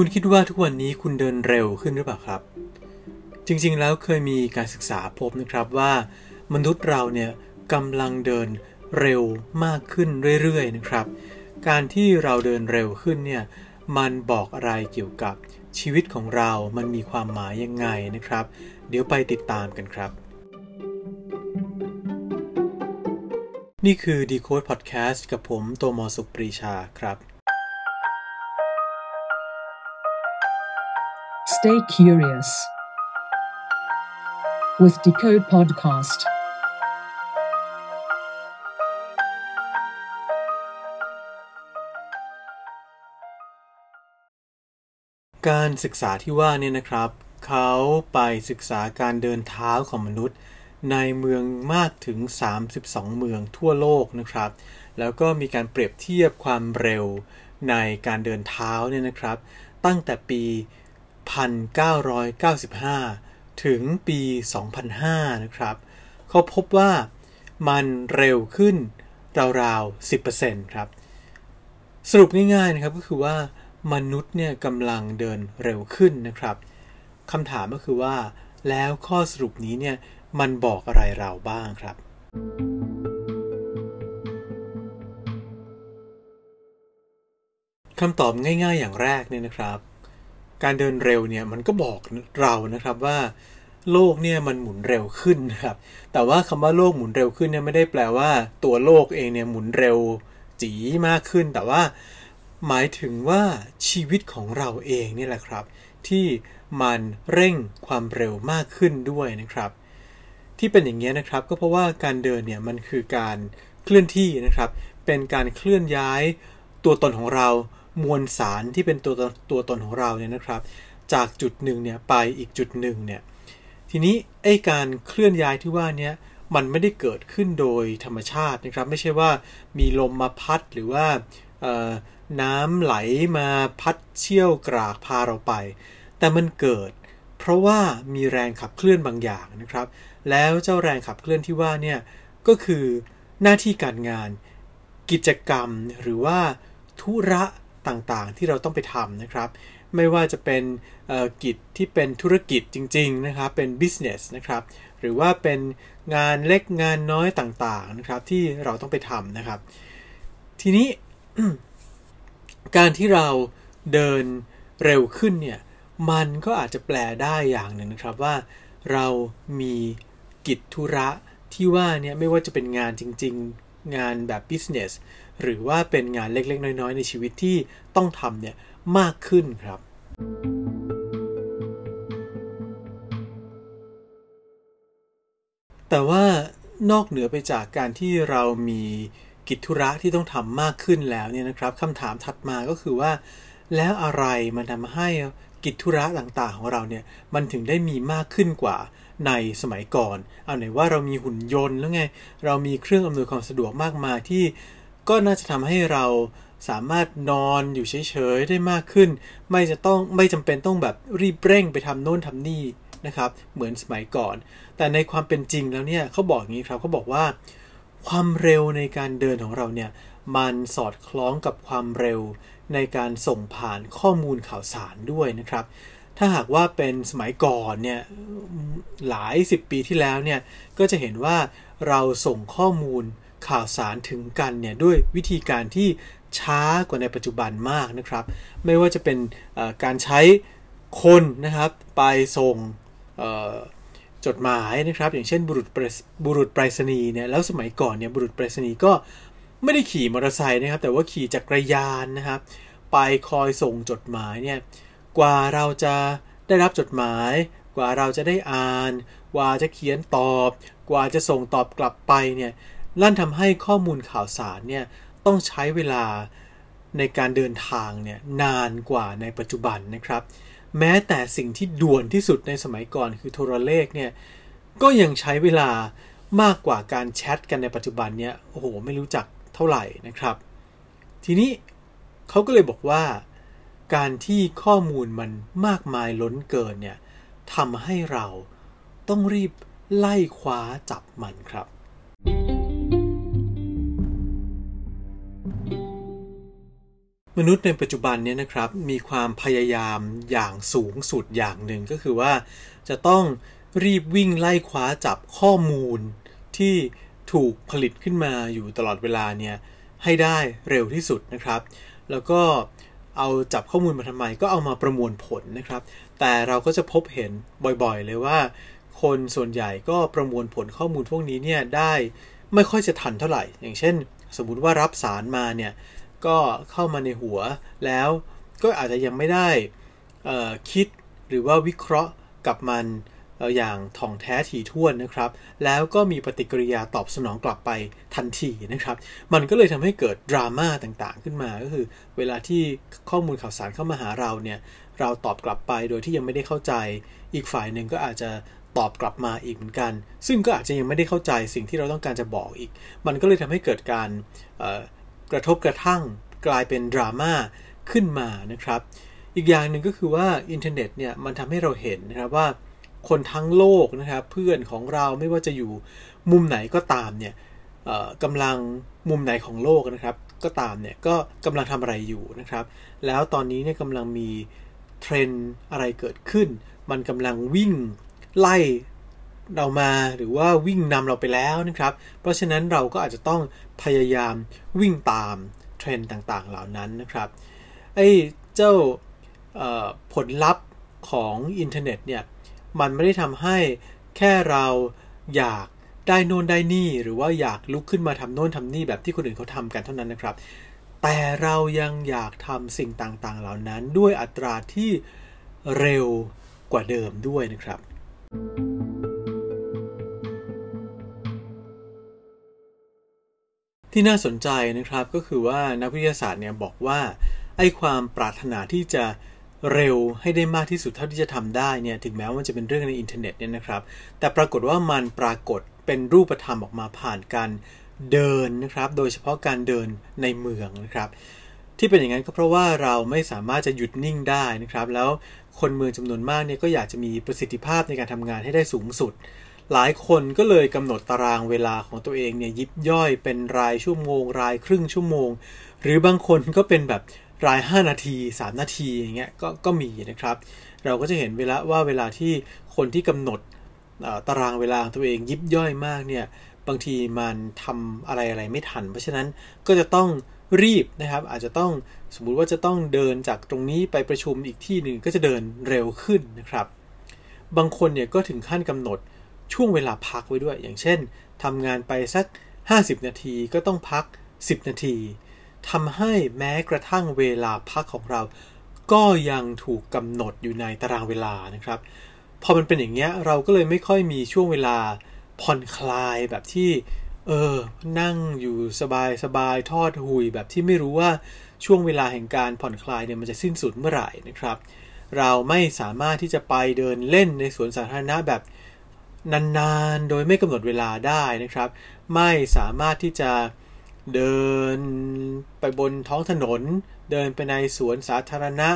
คุณคิดว่าทุกวันนี้คุณเดินเร็วขึ้นหรือเปล่าครับ จริงๆแล้วเคยมีการศึกษาพบนะครับว่ามนุษย์เราเนี่ยกำลังเดินเร็วมากขึ้นเรื่อยๆนะครับ การที่เราเดินเร็วขึ้นเนี่ยมันบอกอะไรเกี่ยวกับชีวิตของเรา มันมีความหมายยังไงนะครับ เดี๋ยวไปติดตามกันครับ นี่คือ Decode Podcast กับผมโตมอสุปรีชาครับ Stay curious with Decode Podcast. การศึกษาที่ว่าเนี่ยนะครับ เขาไปศึกษาการเดินเท้าของมนุษย์ ในเมืองมากถึง 32 เมืองทั่วโลกนะครับ แล้วก็มีการเปรียบเทียบความเร็วในการเดินเท้าเนี่ยนะครับ ตั้งแต่ปี 1995 ถึงปี 2005 นะครับ เขาพบว่ามันเร็วขึ้นราวๆ 10%ครับ สรุปง่ายๆนะครับก็คือว่ามนุษย์เนี่ยกำลังเดินเร็วขึ้นนะครับคำถามก็คือว่า แล้วข้อสรุปนี้เนี่ยมันบอกอะไรเราบ้างครับ คำตอบง่ายๆอย่างแรกเนี่ยนะครับ การเดินเร็วเนี่ยมันก็บอกเรานะครับว่าโลกเนี่ยมันหมุนเร็วขึ้นนะครับ แต่ว่าคำว่าโลกหมุนเร็วขึ้นเนี่ยไม่ได้แปลว่าตัวโลกเองเนี่ยหมุนเร็วจีมากขึ้น แต่ว่าหมายถึงว่าชีวิตของเราเองนี่แหละครับ ที่มันเร่งความเร็วมากขึ้นด้วยนะครับ ที่เป็นอย่างนี้นะครับก็เพราะว่าการเดินเนี่ยมันคือการเคลื่อนที่นะครับ เป็นการเคลื่อนย้ายตัวตนของเรา มวลสารที่เป็นตัวตัวตนของเราเนี่ยนะครับ จากจุดหนึ่งเนี่ยไปอีกจุดหนึ่งเนี่ยทีนี้ไอ้การเคลื่อนย้ายที่ว่านี้มันไม่ได้เกิดขึ้นโดยธรรมชาตินะครับ ไม่ใช่ว่ามีลมมาพัดหรือว่าน้ำไหลมาพัดเชี่ยวกรากพาเราไป แต่มันเกิด เพราะว่ามีแรงขับเคลื่อนบางอย่างนะครับ แล้วเจ้าแรงขับเคลื่อนที่ว่าเนี่ยก็คือหน้าที่การงาน กิจกรรมหรือว่าธุระ ต่างๆ ที่เราต้องไปทำนะครับ ไม่ว่าจะเป็นกิจที่เป็นธุรกิจจริง ๆ นะครับ เป็น business นะครับ หรือว่าเป็นงานเล็กงานน้อยต่างๆ นะครับที่เราต้องไปทำนะครับ ทีนี้การที่เราเดินเร็วขึ้นเนี่ยมันก็อาจจะแปลได้อย่างหนึ่งนะครับว่า เรามีกิจธุระที่ว่าเนี่ยไม่ว่าจะเป็นงานจริง ๆ งานแบบ business หรือว่าเป็นงานเล็กๆ น้อยๆ ในชีวิตที่ต้องทำเนี่ยมากขึ้นครับ แต่ว่านอกเหนือไปจากการที่เรามีกิจธุระที่ต้องทำมากขึ้นแล้วเนี่ยนะครับคำถามถัดมาก็คือว่า แล้วอะไรมันทำให้กิจธุระต่างๆ ของเราเนี่ยมันถึงได้มีมากขึ้นกว่าในสมัยก่อน เอาไหนว่าเรามีหุ่นยนต์แล้วไง เรามีเครื่องอำนวยความสะดวกมากมายที่ ก็น่าจะทำให้เราสามารถนอนอยู่เฉยๆได้มากขึ้น ไม่จะต้องไม่จำเป็นต้องแบบรีบเร่งไปทำโน่นทำนี่นะครับ เหมือนสมัยก่อน แต่ในความเป็นจริงแล้วเนี่ยเขาบอกอย่างนี้ครับเขาบอกว่า ความเร็วในการเดินของเราเนี่ยมันสอดคล้องกับความเร็วในการส่งผ่านข้อมูลข่าวสารด้วยนะครับ ถ้าหากว่าเป็นสมัยก่อนเนี่ยหลายสิบปีที่แล้วเนี่ยก็จะเห็นว่าเราส่งข้อมูล ข่าวสารถึงกันเนี่ยด้วยวิธีการที่ช้ากว่าในปัจจุบันมากนะครับ ไม่ว่าจะเป็นการใช้คนนะครับไปส่งจดหมายนะครับ อย่างเช่นบุรุษบุรุษไปรษณีย์เนี่ยแล้วสมัยก่อนเนี่ยบุรุษไปรษณีย์ก็ไม่ได้ขี่มอเตอร์ไซค์นะครับ แต่ว่าขี่จักรยานนะครับ ไปคอยส่งจดหมายเนี่ยกว่าเราจะได้รับจดหมาย กว่าเราจะได้อ่าน กว่าจะเขียนตอบ กว่าจะส่งตอบกลับไปเนี่ย ลั่นทำให้ข้อมูลข่าวสารเนี่ยต้องใช้เวลาในการเดินทางเนี่ยนานกว่าในปัจจุบันนะครับ แม้แต่สิ่งที่ด่วนที่สุดในสมัยก่อนคือโทรเลขเนี่ยก็ยังใช้เวลามากกว่าการแชทกันในปัจจุบันเนี่ยโอ้โหไม่รู้จักเท่าไหร่นะครับ ทีนี้เขาก็เลยบอกว่า การที่ข้อมูลมันมากมายล้นเกินเนี่ยทำให้เราต้องรีบไล่คว้าจับมันครับ มนุษย์ในปัจจุบันเนี่ยนะครับมีความพยายามอย่างสูงสุดอย่างหนึ่งก็คือว่า จะต้องรีบวิ่งไล่คว้าจับข้อมูลที่ถูกผลิตขึ้นมาอยู่ตลอดเวลาเนี่ยให้ได้เร็วที่สุดนะครับ แล้วก็เอาจับข้อมูลมาทำไมก็เอามาประมวลผลนะครับ แต่เราก็จะพบเห็นบ่อยๆ เลยว่า คนส่วนใหญ่ก็ประมวลผลข้อมูลพวกนี้เนี่ยได้ไม่ค่อยจะทันเท่าไหร่ อย่างเช่น สมมุติว่ารับสารมาเนี่ย ก็เข้ามาในหัวแล้วก็อาจจะยังไม่ได้คิดหรือว่าวิเคราะห์กับมันอย่างถ่องแท้ถี่ถ้วนนะครับ แล้วก็มีปฏิกิริยาตอบสนองกลับไปทันทีนะครับ มันก็เลยทำให้เกิดดราม่าต่างๆ ขึ้นมา ก็คือ เวลาที่ข้อมูลข่าวสารเข้ามาหาเราเนี่ย เราตอบกลับไปโดยที่ยังไม่ได้เข้าใจ อีกฝ่ายหนึ่งก็อาจจะตอบกลับมาอีกเหมือนกัน ซึ่งก็อาจจะยังไม่ได้เข้าใจสิ่งที่เราต้องการจะบอกอีก มันก็เลยทำให้เกิดการ กระทบกระทั่งกลายเป็นดราม่าขึ้นมานะครับ อีกอย่างหนึ่งก็คือว่าอินเทอร์เน็ตเนี่ยมันทำให้เราเห็นนะครับว่าคนทั้งโลกนะครับเพื่อนของเราไม่ว่าจะอยู่มุมไหนก็ตามเนี่ยกำลังมุมไหนของโลกนะครับ ก็ตามเนี่ยก็กำลังทำอะไรอยู่นะครับ แล้วตอนนี้เนี่ยกำลังมีเทรนอะไรเกิดขึ้น มันกำลังวิ่งไล่ เรามาหรือว่าวิ่งนำเราไปแล้วนะครับ เพราะฉะนั้นเราก็อาจจะต้องพยายามวิ่งตามเทรนด์ต่างๆ เหล่านั้นนะครับไอ้เจ้าผลลัพธ์ของอินเทอร์เน็ตเนี่ยมันไม่ได้ทำให้แค่เราอยากได้โน่นได้นี่ หรือว่าอยากลุกขึ้นมาทำโน่นทำนี่แบบที่คนอื่นเขาทำกันเท่านั้นนะครับ แต่เรายังอยากทำสิ่งต่างๆ เหล่านั้นด้วยอัตราที่เร็วกว่าเดิมด้วยนะครับ ที่น่าสนใจนะครับก็คือว่านักวิทยาศาสตร์เนี่ยบอกว่าไอ้ความปรารถนาที่จะเร็วให้ได้มากที่สุดเท่าที่จะทำได้เนี่ยถึงแม้ว่าจะเป็นเรื่องในอินเทอร์เน็ตเนี่ยนะครับ แต่ปรากฏว่ามันปรากฏเป็นรูปธรรมออกมาผ่านการเดินนะครับ โดยเฉพาะการเดินในเมืองนะครับ ที่เป็นอย่างนั้นก็เพราะว่าเราไม่สามารถจะหยุดนิ่งได้นะครับ แล้วคนเมืองจำนวนมากเนี่ยก็อยากจะมีประสิทธิภาพในการทำงานให้ได้สูงสุด หลายคนก็เลยกำหนดตารางเวลาของตัวเองเนี่ยยิบย่อยเป็นรายชั่วโมง รายครึ่งชั่วโมง หรือบางคนก็เป็นแบบราย 5 นาที 3 นาทีอย่างเงี้ยก็ก็มีนะครับ เราก็จะเห็นเวลาว่าเวลาที่คนที่กำหนดตารางเวลาตัวเองยิบย่อยมากเนี่ยบางทีมันทำอะไรอะไรไม่ทัน เพราะฉะนั้นก็จะต้องรีบนะครับ อาจจะต้องสมมุติว่าจะต้องเดินจากตรงนี้ไปประชุมอีกที่หนึ่งก็จะเดินเร็วขึ้นนะครับ บางคนเนี่ยก็ถึงขั้นกำหนด ช่วงเวลาพักไว้ด้วย อย่างเช่นทำงานไปสัก 50 นาทีก็ต้องพัก 10 นาทีทำให้แม้กระทั่งเวลาพักของเรา ก็ยังถูกกำหนดอยู่ในตารางเวลานะครับ พอมันเป็นอย่างเงี้ยเราก็เลยไม่ค่อยมีช่วงเวลาผ่อนคลายแบบที่เออ นั่งอยู่สบายสบายทอดหุยแบบที่ไม่รู้ว่าช่วงเวลาแห่งการผ่อนคลายเนี่ยมันจะสิ้นสุดเมื่อไหร่นะครับ เราไม่สามารถที่จะไปเดินเล่นในสวนสาธารณะแบบ นานๆ โดยไม่กำหนดเวลาได้นะครับ ไม่สามารถที่จะเดินไปบนท้องถนน เดินไปในสวนสาธารณะ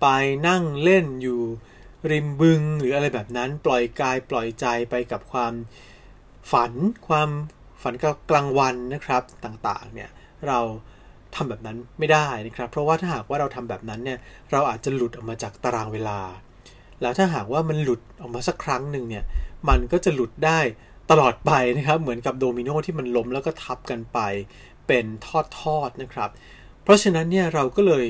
ไปนั่งเล่นอยู่ริมบึงหรืออะไรแบบนั้น ปล่อยกายปล่อยใจไปกับความฝัน ความฝันกลางวันนะครับต่างๆเนี่ยเราทำแบบนั้นไม่ได้นะครับ เพราะว่าถ้าหากว่าเราทำแบบนั้นเนี่ยเราอาจจะหลุดออกมาจากตารางเวลา แล้วถ้าหากว่ามันหลุดออกมาสักครั้งหนึ่งเนี่ย มันก็จะหลุดได้ตลอดไปนะครับ เหมือนกับโดมิโนที่มันล้มแล้วก็ทับกันไปเป็นทอดๆนะครับ เพราะฉะนั้นเนี่ยเราก็เลย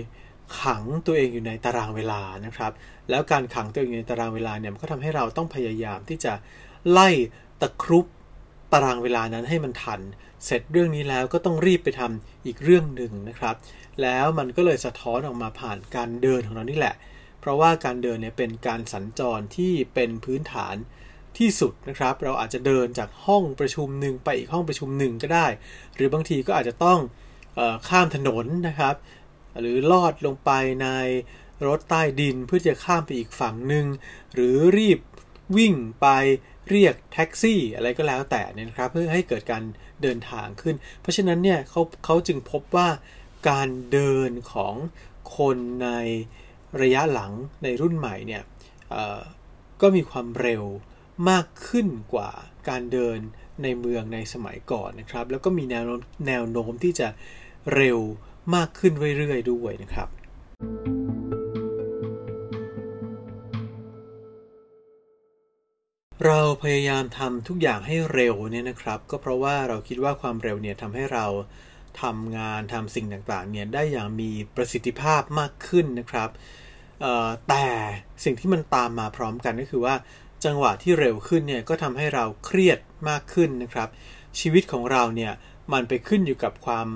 ขังตัวเองอยู่ในตารางเวลานะครับ แล้วการขังตัวเองอยู่ในตารางเวลาเนี่ยมันก็ทำให้เราต้องพยายามที่จะไล่ตะครุบตารางเวลานั้นให้มันทัน เสร็จเรื่องนี้แล้วก็ต้องรีบไปทำอีกเรื่องหนึ่งนะครับ แล้วมันก็เลยสะท้อนออกมาผ่านการเดินของเรานี่แหละ เพราะว่าการเดินเนี่ยเป็นการสัญจรที่เป็นพื้นฐาน ที่สุดนะครับ เราอาจจะเดินจากห้องประชุมหนึ่งไปอีกห้องประชุมหนึ่งก็ได้ หรือบางทีก็อาจจะต้องออข้ามถนนนะครับ หรือลอดลงไปในรถใต้ดินเพื่อจะข้ามไปอีกฝั่งหนึ่งหรือรีบวิ่งไปเรียกแท็กซี่อะไรก็แล้วแต่นี่นะครับ เพื่อให้เกิดการเดินทางขึ้น เพราะฉะนั้นเนี่ยเขาเขาจึงพบว่าการเดินของคนในระยะหลังในรุ่นใหม่เนี่ยก็มีความเร็ว มากขึ้นกว่าการเดินในเมืองในสมัยก่อนนะครับ แล้วก็มีแนวแนวโน้มที่จะเร็วมากขึ้นเรื่อยๆด้วยนะครับ เราพยายามทำทุกอย่างให้เร็วเนี่ยนะครับ ก็เพราะว่าเราคิดว่าความเร็วเนี่ยทำให้เราทำงานทำสิ่งต่างๆเนี่ยได้อย่างมีประสิทธิภาพมากขึ้นนะครับแต่สิ่งที่มันตามมาพร้อมกันก็คือว่า จังหวะที่เร็วขึ้นเนี่ยก็ทำให้เราเครียดมากขึ้นนะครับ ชีวิตของเราเนี่ยมันไปขึ้นอยู่กับความ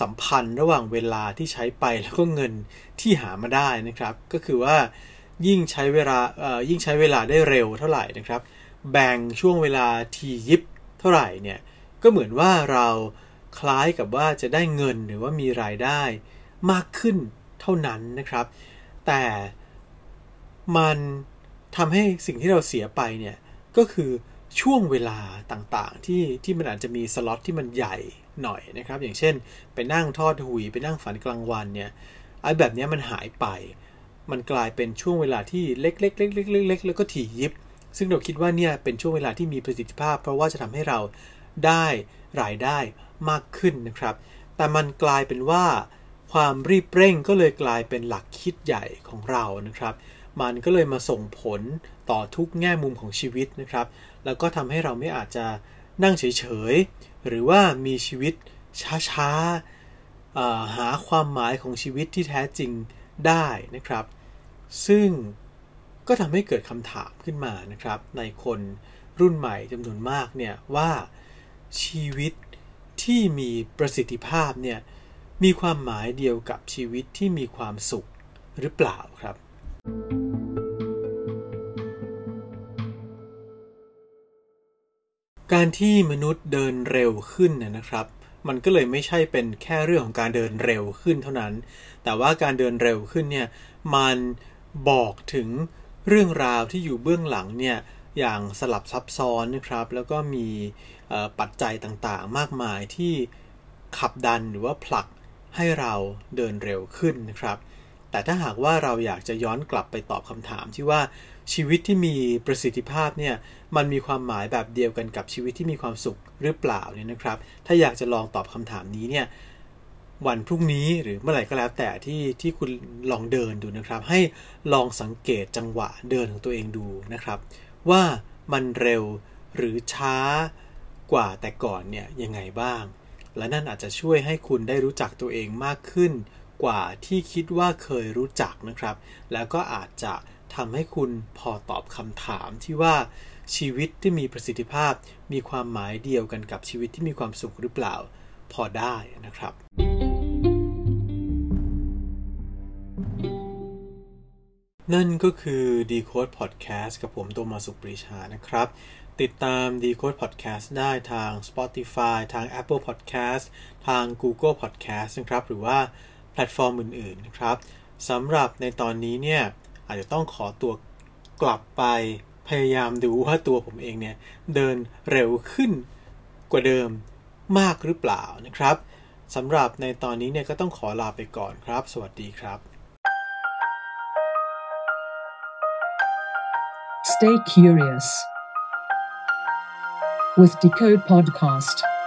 สัมพันธ์ระหว่างเวลาที่ใช้ไปแล้วก็เงินที่หามาได้นะครับ ก็คือว่ายิ่งใช้เวลายิ่งใช้เวลาได้เร็วเท่าไหร่นะครับ แบ่งช่วงเวลาทียิบเท่าไหร่เนี่ยก็เหมือนว่าเราคล้ายกับว่าจะได้เงินหรือว่ามีรายได้มากขึ้นเท่านั้นนะครับ แต่มัน ทำให้สิ่งที่เราเสียไปเนี่ยก็คือช่วงเวลาต่างๆ ที่ที่มันอาจจะมีสล็อตที่มันใหญ่หน่อยนะครับ อย่างเช่น ไปนั่งทอดหุยไปนั่งฝันกลางวันเนี่ยไอ้แบบนี้มันหายไป มันกลายเป็นช่วงเวลาที่เล็กๆเล็กๆเล็กๆแล้วก็ถี่ยิบ ซึ่งเราคิดว่าเนี่ยเป็นช่วงเวลาที่มีประสิทธิภาพ เพราะว่าจะทำให้เราได้รายได้มากขึ้นนะครับ แต่มันกลายเป็นว่าความรีบเร่งก็เลยกลายเป็นหลักคิดใหญ่ของเรานะครับ มันก็เลยมาส่งผลต่อทุกแง่มุมของชีวิตนะครับ แล้วก็ทำให้เราไม่อาจจะนั่งเฉยๆ หรือว่ามีชีวิตช้าๆ หาความหมายของชีวิตที่แท้จริงได้นะครับ ซึ่งก็ทำให้เกิดคำถามขึ้นมานะครับ ในคนรุ่นใหม่จำนวนมากเนี่ยว่าชีวิตที่มีประสิทธิภาพเนี่ยมีความหมายเดียวกับชีวิตที่มีความสุขหรือเปล่าครับ การที่มนุษย์เดินเร็วขึ้นนะครับ มันก็เลยไม่ใช่เป็นแค่เรื่องของการเดินเร็วขึ้นเท่านั้น แต่ว่าการเดินเร็วขึ้นเนี่ยมันบอกถึงเรื่องราวที่อยู่เบื้องหลังเนี่ยอย่างสลับซับซ้อนนะครับ แล้วก็มีปัจจัยต่างๆ มากมายที่ขับดันหรือว่าผลักให้เราเดินเร็วขึ้นนะครับ แต่ถ้าหากว่าเราอยากจะย้อนกลับไปตอบคำถามที่ว่า ชีวิตที่มีประสิทธิภาพเนี่ยมันมีความหมายแบบเดียวกันกับชีวิตที่มีความสุขหรือเปล่าเนี่ยนะครับ ถ้าอยากจะลองตอบคำถามนี้เนี่ยวันพรุ่งนี้หรือเมื่อไหร่ก็แล้วแต่ที่ที่คุณลองเดินดูนะครับ ให้ลองสังเกตจังหวะเดินของตัวเองดูนะครับ ว่ามันเร็วหรือช้ากว่าแต่ก่อนเนี่ยยังไงบ้าง และนั่นอาจจะช่วยให้คุณได้รู้จักตัวเองมากขึ้น กว่าที่คิดว่าเคยรู้จักนะครับ แล้วก็อาจจะ ทำให้คุณพอตอบคำถามที่ว่าชีวิตที่มีประสิทธิภาพมีความหมายเดียวกันกับชีวิตที่มีความสุขหรือเปล่า พอได้นะครับ นั่นก็คือ Decode Podcast กับผมตัวมาสุปรีชานะครับ ติดตาม Decode Podcast ได้ทาง Spotify ทาง Apple Podcast ทาง Google Podcast นะครับ หรือว่าแพลตฟอร์มอื่นๆนะครับสำหรับในตอนนี้เนี่ย อาจจะต้องขอตัวกลับไปพยายามดูว่าตัวผมเองเนี่ยเดินเร็วขึ้นกว่าเดิมมากหรือเปล่านะครับสำหรับในตอนนี้เนี่ยก็ต้องขอลาไปก่อนครับ สวัสดีครับ Stay curious with Decode Podcast.